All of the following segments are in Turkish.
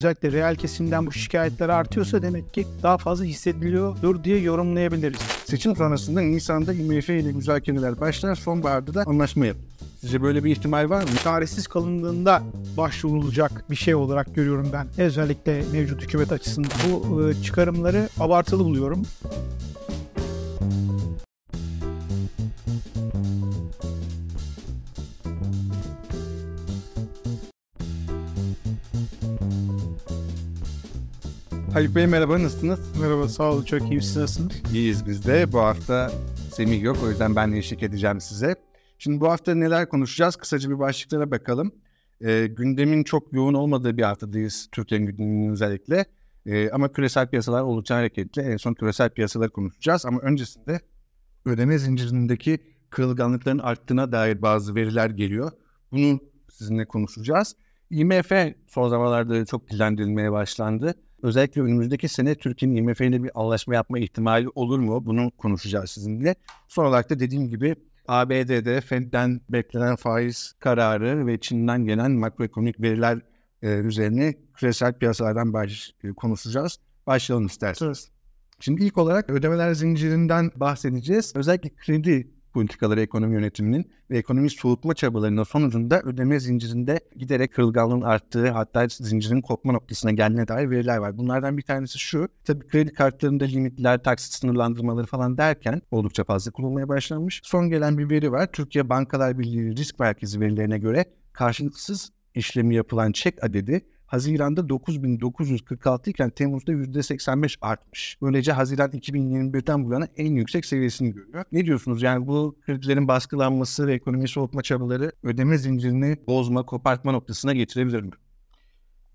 özellikle reel kesimden bu şikayetler artıyorsa demek ki daha fazla hissediliyordur diye yorumlayabiliriz. Seçim sonrasında Nisan'da IMF ile müzakereler başlar, sonbaharda da anlaşma yapılır. Sizce böyle bir ihtimal var mı? Çaresiz kalındığında başvurulacak bir şey olarak görüyorum ben. Özellikle mevcut hükümet açısından. Bu e, çıkarımları abartılı buluyorum. Haluk Bey merhaba, nasılsınız? Merhaba, sağ olun. Çok iyiyim. Siz nasılsınız? İyiyiz biz de. Bu hafta Semih yok, o yüzden ben eşlik edeceğim size. Şimdi bu hafta neler konuşacağız? Kısaca bir başlıklara bakalım. E, gündemin çok yoğun olmadığı bir haftadayız, Türkiye'nin gündeminin özellikle. E, ama küresel piyasalar oldukça hareketli. En son küresel piyasaları konuşacağız ama öncesinde ödeme zincirindeki kırılganlıkların arttığına dair bazı veriler geliyor. Bunu sizinle konuşacağız. IMF son zamanlarda çok dillendirilmeye başlandı. Özellikle önümüzdeki sene Türkiye'nin IMF ile bir anlaşma yapma ihtimali olur mu? Bunu konuşacağız sizinle. Son olarak da dediğim gibi ABD'de Fed'den beklenen faiz kararı ve Çin'den gelen makroekonomik veriler e, üzerine küresel piyasalardan baş, e, konuşacağız. Başlayalım isterseniz. Şimdi ilk olarak ödemeler zincirinden bahsedeceğiz. Özellikle kredi politikaları ekonomi yönetiminin ve ekonomi soğutma çabalarının sonucunda ödeme zincirinde giderek kırılganlığın arttığı hatta zincirin kopma noktasına geldiğine dair veriler var. Bunlardan bir tanesi şu. Tabii kredi kartlarında limitler, taksit sınırlandırmaları falan derken oldukça fazla kullanılmaya başlanmış. Son gelen bir veri var. Türkiye Bankalar Birliği Risk Merkezi verilerine göre karşılıksız işlemi yapılan çek adedi Haziran'da 9946 iken Temmuz'da %85 artmış. Böylece Haziran 2021'den bu yana en yüksek seviyesini görüyor. Ne diyorsunuz? Yani bu kredilerin baskılanması ve ekonomi soğutma çabaları ödeme zincirini bozma, kopartma noktasına getirebilir mi?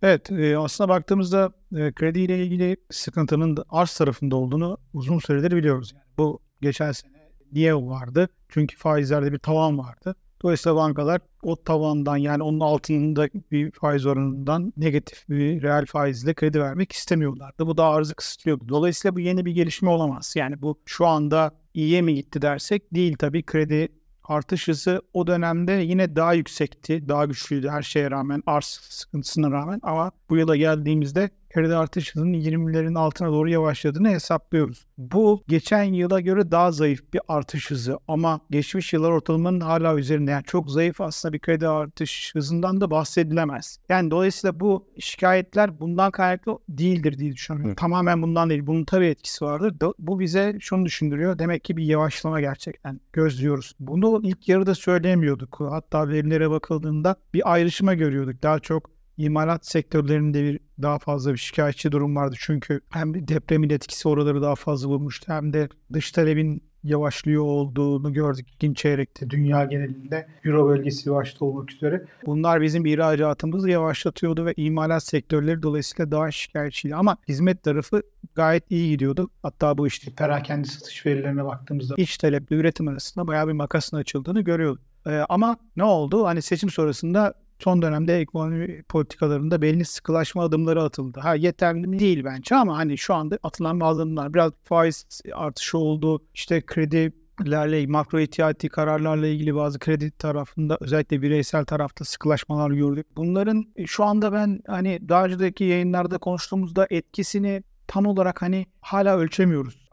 Evet, e, aslında baktığımızda e, kredi ile ilgili sıkıntının arz tarafında olduğunu uzun süredir biliyoruz. Yani bu geçen sene niye vardı? Çünkü faizlerde bir tavan vardı. Dolayısıyla bankalar o tavandan yani onun altında bir faiz oranından negatif bir reel faizle kredi vermek istemiyorlardı. Bu da arzı kısıtlıyordu. Dolayısıyla bu yeni bir gelişme olamaz. Yani bu şu anda iyiye mi gitti dersek değil tabii kredi artış hızı o dönemde yine daha yüksekti, daha güçlüydü her şeye rağmen, arz sıkıntısına rağmen ama bu yıla geldiğimizde kredi artış hızının 20'lerin altına doğru yavaşladığını hesaplıyoruz. Bu geçen yıla göre daha zayıf bir artış hızı ama geçmiş yıllar ortalamanın hala üzerinde. Yani çok zayıf aslında bir kredi artış hızından da bahsedilemez. Yani dolayısıyla bu şikayetler bundan kaynaklı değildir diye düşünüyorum. Hı. Tamamen bundan değil. Bunun tabii etkisi vardır. Bu bize şunu düşündürüyor. Demek ki bir yavaşlama gerçekten gözlüyoruz. Bunu ilk yarıda söyleyemiyorduk. Hatta verilere bakıldığında bir ayrışma görüyorduk. Daha çok imalat sektörlerinde bir daha fazla bir şikayetçi durum vardı. Çünkü hem depremin etkisi oraları daha fazla vurmuştu hem de dış talebin yavaşlıyor olduğunu gördük ikinci çeyrekte dünya genelinde Euro bölgesi başta olmak üzere. Bunlar bizim ihracatımızı yavaşlatıyordu ve imalat sektörleri dolayısıyla daha şikayetçiydi. Ama hizmet tarafı gayet iyi gidiyordu. Hatta bu işte perakende satış verilerine baktığımızda iç taleple üretim arasında bayağı bir makasın açıldığını görüyorduk. Ee, ama ne oldu? Hani seçim sonrasında son dönemde ekonomi politikalarında belli sıkılaşma adımları atıldı. Ha yeterli değil bence ama hani şu anda atılan bazı adımlar biraz faiz artışı oldu. İşte kredilerle makro ihtiyati kararlarla ilgili bazı kredi tarafında özellikle bireysel tarafta sıkılaşmalar gördük. Bunların e, şu anda ben hani daha önceki yayınlarda konuştuğumuzda etkisini tam olarak hani hala ölçemiyoruz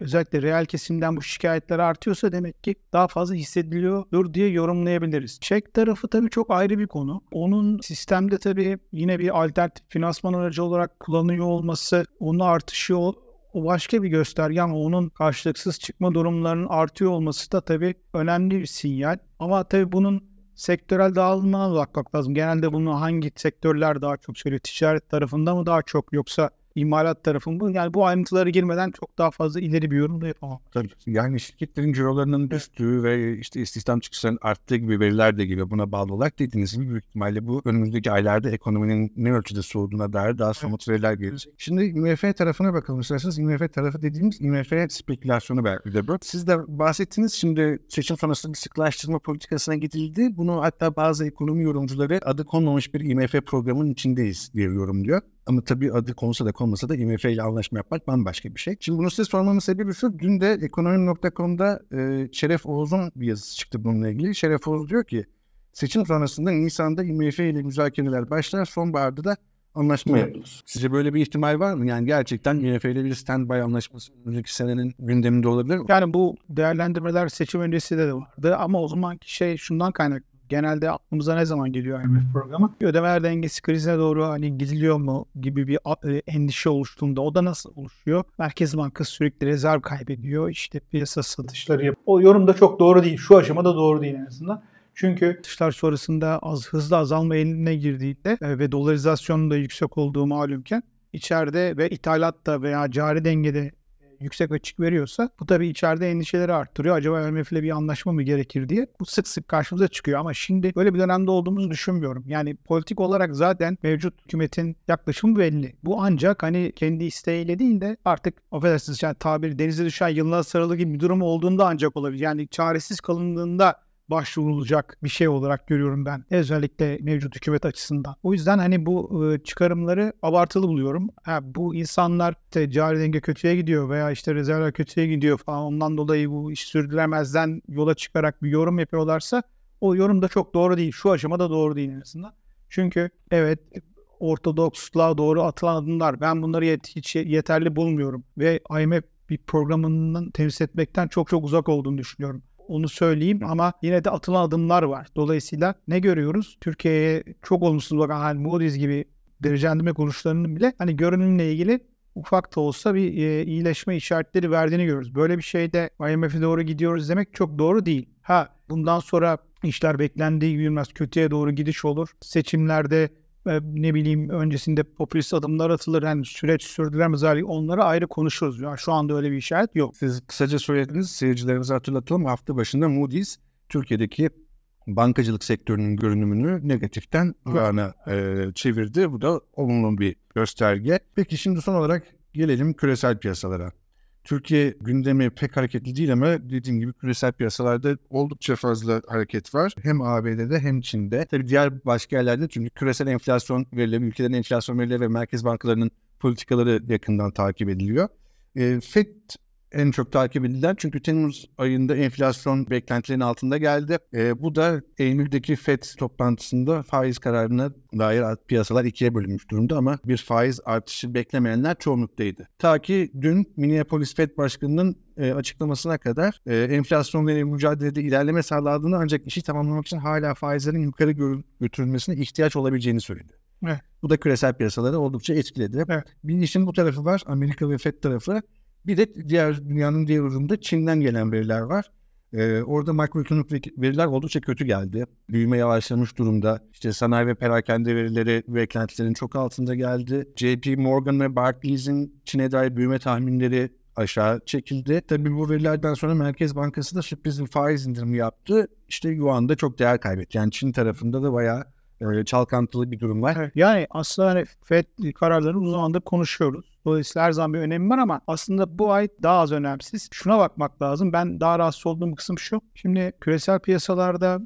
özellikle reel kesimden bu şikayetler artıyorsa demek ki daha fazla hissediliyordur diye yorumlayabiliriz. Çek tarafı tabii çok ayrı bir konu. Onun sistemde tabii yine bir alternatif finansman aracı olarak kullanıyor olması, onu artışı o başka bir gösterge ama onun karşılıksız çıkma durumlarının artıyor olması da tabii önemli bir sinyal. Ama tabii bunun sektörel dağılımına bakmak lazım. Genelde bunu hangi sektörler daha çok söylüyor? Ticaret tarafında mı daha çok yoksa imalat tarafında yani bu ayrıntılara girmeden çok daha fazla ileri bir yorum da yapamam. Tabii. Yani şirketlerin cirolarının düştüğü ve işte istihdam çıkışlarının arttığı gibi veriler de geliyor. Buna bağlı olarak dediğiniz gibi büyük ihtimalle bu önümüzdeki aylarda ekonominin ne ölçüde soğuduğuna dair daha somut veriler gelecek. Şimdi IMF tarafına bakalım isterseniz. IMF tarafı dediğimiz IMF spekülasyonu belki de bu. Siz de bahsettiniz şimdi seçim sonrası bir sıklaştırma politikasına gidildi. Bunu hatta bazı ekonomi yorumcuları adı konmamış bir IMF programının içindeyiz diye yorumluyor. Ama tabii adı konsa da konmasa da IMF ile anlaşma yapmak bambaşka bir şey. Şimdi bunu size sormamın sebebi şu. Dün de ekonomi.com'da e, Şeref Oğuz'un bir yazısı çıktı bununla ilgili. Şeref Oğuz diyor ki seçim sonrasında Nisan'da IMF ile müzakereler başlar. Sonbaharda da anlaşma yapılır. Sizce böyle bir ihtimal var mı? Yani gerçekten IMF ile bir standby anlaşması önümüzdeki senenin gündeminde olabilir mi? Yani bu değerlendirmeler seçim öncesi de vardı ama o zamanki şey şundan kaynaklı genelde aklımıza ne zaman geliyor IMF programı? Ödemeler dengesi krizine doğru hani gidiliyor mu gibi bir e, endişe oluştuğunda o da nasıl oluşuyor? Merkez Bankası sürekli rezerv kaybediyor. İşte piyasa satışları yapıyor. O yorum da çok doğru değil. Şu aşamada doğru değil en azından. Çünkü satışlar sonrasında az hızlı azalma eline girdiğinde e, ve dolarizasyonun da yüksek olduğu malumken içeride ve ithalatta veya cari dengede yüksek açık veriyorsa bu tabii içeride endişeleri arttırıyor. Acaba IMF ile bir anlaşma mı gerekir diye. Bu sık sık karşımıza çıkıyor ama şimdi böyle bir dönemde olduğumuzu düşünmüyorum. Yani politik olarak zaten mevcut hükümetin yaklaşımı belli. Bu ancak hani kendi isteğiyle değil de artık affedersiniz yani tabiri denize düşen yılına sarılı gibi bir durum olduğunda ancak olabilir. Yani çaresiz kalındığında başvurulacak bir şey olarak görüyorum ben. Özellikle mevcut hükümet açısından. O yüzden hani bu e, çıkarımları abartılı buluyorum. Ha, bu insanlar işte cari denge kötüye gidiyor veya işte rezervler kötüye gidiyor falan ondan dolayı bu iş sürdürülemezden yola çıkarak bir yorum yapıyorlarsa o yorum da çok doğru değil. Şu aşamada doğru değil en azından. Çünkü evet ortodoksluğa doğru atılan adımlar. Ben bunları yet- hiç yeterli bulmuyorum. Ve IMF bir programının temsil etmekten çok çok uzak olduğunu düşünüyorum onu söyleyeyim ama yine de atılan adımlar var. Dolayısıyla ne görüyoruz? Türkiye'ye çok olumsuz bakan hani Moody's gibi derecelendirme kuruluşlarının bile hani görünümle ilgili ufak da olsa bir e, iyileşme işaretleri verdiğini görüyoruz. Böyle bir şeyde IMF'e doğru gidiyoruz demek çok doğru değil. Ha bundan sonra işler beklendiği gibi kötüye doğru gidiş olur. Seçimlerde ne bileyim öncesinde popülist adımlar atılır. Yani süreç sürdürülemez hali onları ayrı konuşuruz. Yani şu anda öyle bir işaret yok. Siz kısaca söylediniz seyircilerimize hatırlatalım. Hafta başında Moody's Türkiye'deki bankacılık sektörünün görünümünü negatiften yana e, çevirdi. Bu da olumlu bir gösterge. Peki şimdi son olarak gelelim küresel piyasalara. Türkiye gündemi pek hareketli değil ama dediğim gibi küresel piyasalarda oldukça fazla hareket var. Hem ABD'de hem Çin'de. Tabii diğer başka yerlerde çünkü küresel enflasyon verileri, ülkelerin enflasyon verileri ve merkez bankalarının politikaları yakından takip ediliyor. E, FED en çok takip edilen çünkü Temmuz ayında enflasyon beklentilerin altında geldi. E, bu da Eylül'deki FED toplantısında faiz kararına dair piyasalar ikiye bölünmüş durumda ama bir faiz artışı beklemeyenler çoğunluktaydı. Ta ki dün Minneapolis FED Başkanı'nın e, açıklamasına kadar e, enflasyon ve mücadelede ilerleme sağladığını ancak işi tamamlamak için hala faizlerin yukarı götürülmesine ihtiyaç olabileceğini söyledi. Evet. Bu da küresel piyasaları oldukça etkiledi. Evet. Bir işin bu tarafı var. Amerika ve FED tarafı. Bir de diğer dünyanın diğer ucunda Çin'den gelen veriler var. Ee, orada makroekonomik veriler oldukça kötü geldi. Büyüme yavaşlamış durumda. İşte sanayi ve perakende verileri beklentilerin çok altında geldi. JP Morgan ve Barclays'in Çin'e dair büyüme tahminleri aşağı çekildi. Tabii bu verilerden sonra Merkez Bankası da sürpriz bir faiz indirimi yaptı. İşte Yuan da çok değer kaybetti. Yani Çin tarafında da bayağı e, çalkantılı bir durum var. Yani aslında hani FED kararlarını uzun zamandır konuşuyoruz. Dolayısıyla her zaman bir önemi var ama aslında bu ay daha az önemsiz. Şuna bakmak lazım. Ben daha rahatsız olduğum kısım şu. Şimdi küresel piyasalarda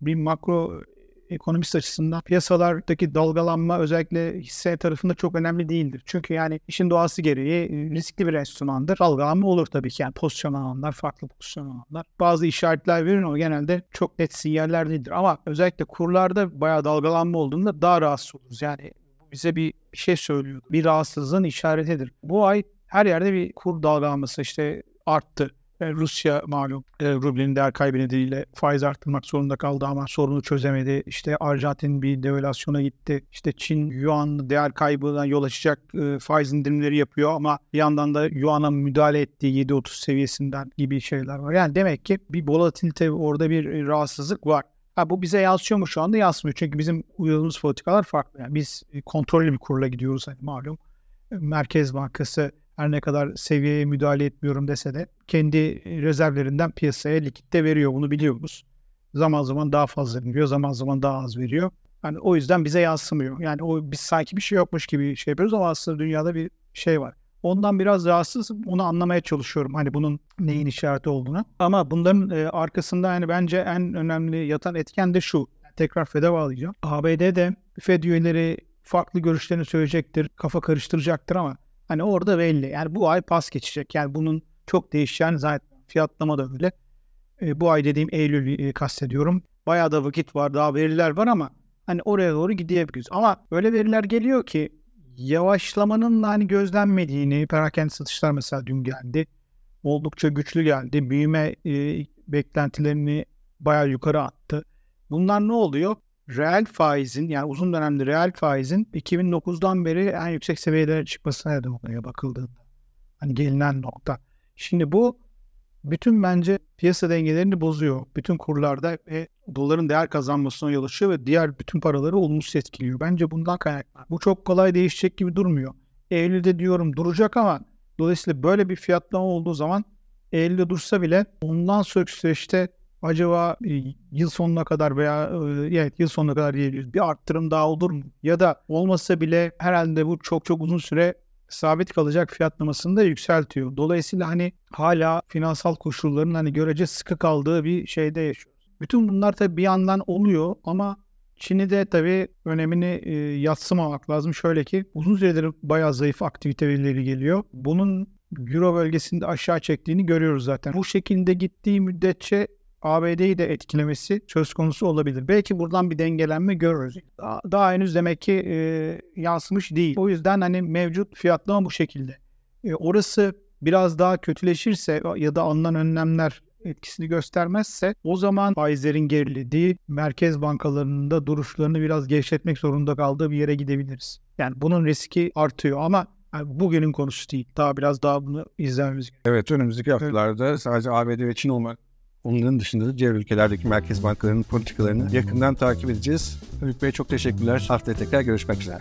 bir makro ekonomist açısından piyasalardaki dalgalanma özellikle hisse tarafında çok önemli değildir. Çünkü yani işin doğası gereği riskli bir enstrümandır. Dalgalanma olur tabii ki yani pozisyon alanlar, farklı pozisyon alanlar. Bazı işaretler verin ama genelde çok net sinyaller değildir. Ama özellikle kurlarda bayağı dalgalanma olduğunda daha rahatsız oluruz. Yani bize bir şey söylüyordu. Bir rahatsızlığın işaretidir. Bu ay her yerde bir kur dalgalanması işte arttı. E, Rusya malum e, rublenin değer kaybı nedeniyle faiz arttırmak zorunda kaldı ama sorunu çözemedi. İşte Arjantin bir devalüasyona gitti. İşte Çin yuan değer kaybından yol açacak e, faiz indirimleri yapıyor ama bir yandan da yuana müdahale ettiği 7.30 seviyesinden gibi şeyler var. Yani demek ki bir volatilite orada bir rahatsızlık var. Ha, bu bize yansıyor mu şu anda? Yansmıyor. Çünkü bizim uyguladığımız politikalar farklı. Yani biz e, kontrollü bir kurla gidiyoruz hani malum. E, Merkez Bankası her ne kadar seviyeye müdahale etmiyorum dese de kendi rezervlerinden piyasaya likitte veriyor. Bunu biliyoruz. Zaman zaman daha fazla veriyor, zaman zaman daha az veriyor. Yani o yüzden bize yansımıyor. Yani o biz sanki bir şey yokmuş gibi şey yapıyoruz ama aslında dünyada bir şey var. Ondan biraz rahatsızım. Onu anlamaya çalışıyorum. Hani bunun neyin işareti olduğunu. Ama bunların e, arkasında yani bence en önemli yatan etken de şu. Tekrar FED'e bağlayacağım. ABD'de FED üyeleri farklı görüşlerini söyleyecektir, kafa karıştıracaktır ama hani orada belli. Yani bu ay pas geçecek. Yani bunun çok değişeceğini zaten fiyatlama da öyle. E, bu ay dediğim Eylül e, kastediyorum. Bayağı da vakit var, daha veriler var ama hani oraya doğru gidebiliriz. Ama öyle veriler geliyor ki yavaşlamanın hani gözlenmediğini, perakende satışlar mesela dün geldi. Oldukça güçlü geldi. Büyüme e, beklentilerini bayağı yukarı attı. Bunlar ne oluyor? Reel faizin yani uzun dönemli reel faizin 2009'dan beri en yüksek seviyelere çıkmasına neden oluyor bakıldığında. Hani gelinen nokta. Şimdi bu bütün bence piyasa dengelerini bozuyor. Bütün kurlarda ve doların değer kazanmasına yol açıyor ve diğer bütün paraları olumsuz etkiliyor. Bence bundan kaynaklı. Bu çok kolay değişecek gibi durmuyor. Eylül'de diyorum duracak ama dolayısıyla böyle bir fiyatlama olduğu zaman Eylül'de dursa bile ondan sonraki süreçte acaba e, yıl sonuna kadar veya e, evet yıl sonuna kadar diyebiliriz bir arttırım daha olur mu? Ya da olmasa bile herhalde bu çok çok uzun süre sabit kalacak fiyatlamasını da yükseltiyor. Dolayısıyla hani hala finansal koşulların hani görece sıkı kaldığı bir şeyde yaşıyoruz. Bütün bunlar tabii bir yandan oluyor ama Çin'i de tabii önemini e, yatsımamak lazım. Şöyle ki uzun süredir bayağı zayıf aktivite verileri geliyor. Bunun Euro bölgesinde aşağı çektiğini görüyoruz zaten. Bu şekilde gittiği müddetçe ABD'yi de etkilemesi söz konusu olabilir. Belki buradan bir dengelenme görürüz. Daha, daha henüz demek ki e, yansımış değil. O yüzden hani mevcut fiyatlama bu şekilde. E, orası biraz daha kötüleşirse ya da alınan önlemler etkisini göstermezse o zaman faizlerin gerilediği, merkez bankalarının da duruşlarını biraz gevşetmek zorunda kaldığı bir yere gidebiliriz. Yani bunun riski artıyor ama yani bugünün konusu değil. Daha biraz daha bunu izlememiz gerekiyor. Evet önümüzdeki haftalarda evet. sadece ABD ve Çin olmak Onların dışında da diğer ülkelerdeki merkez bankalarının politikalarını yakından takip edeceğiz. Haluk Bey çok teşekkürler. Haftaya tekrar görüşmek üzere.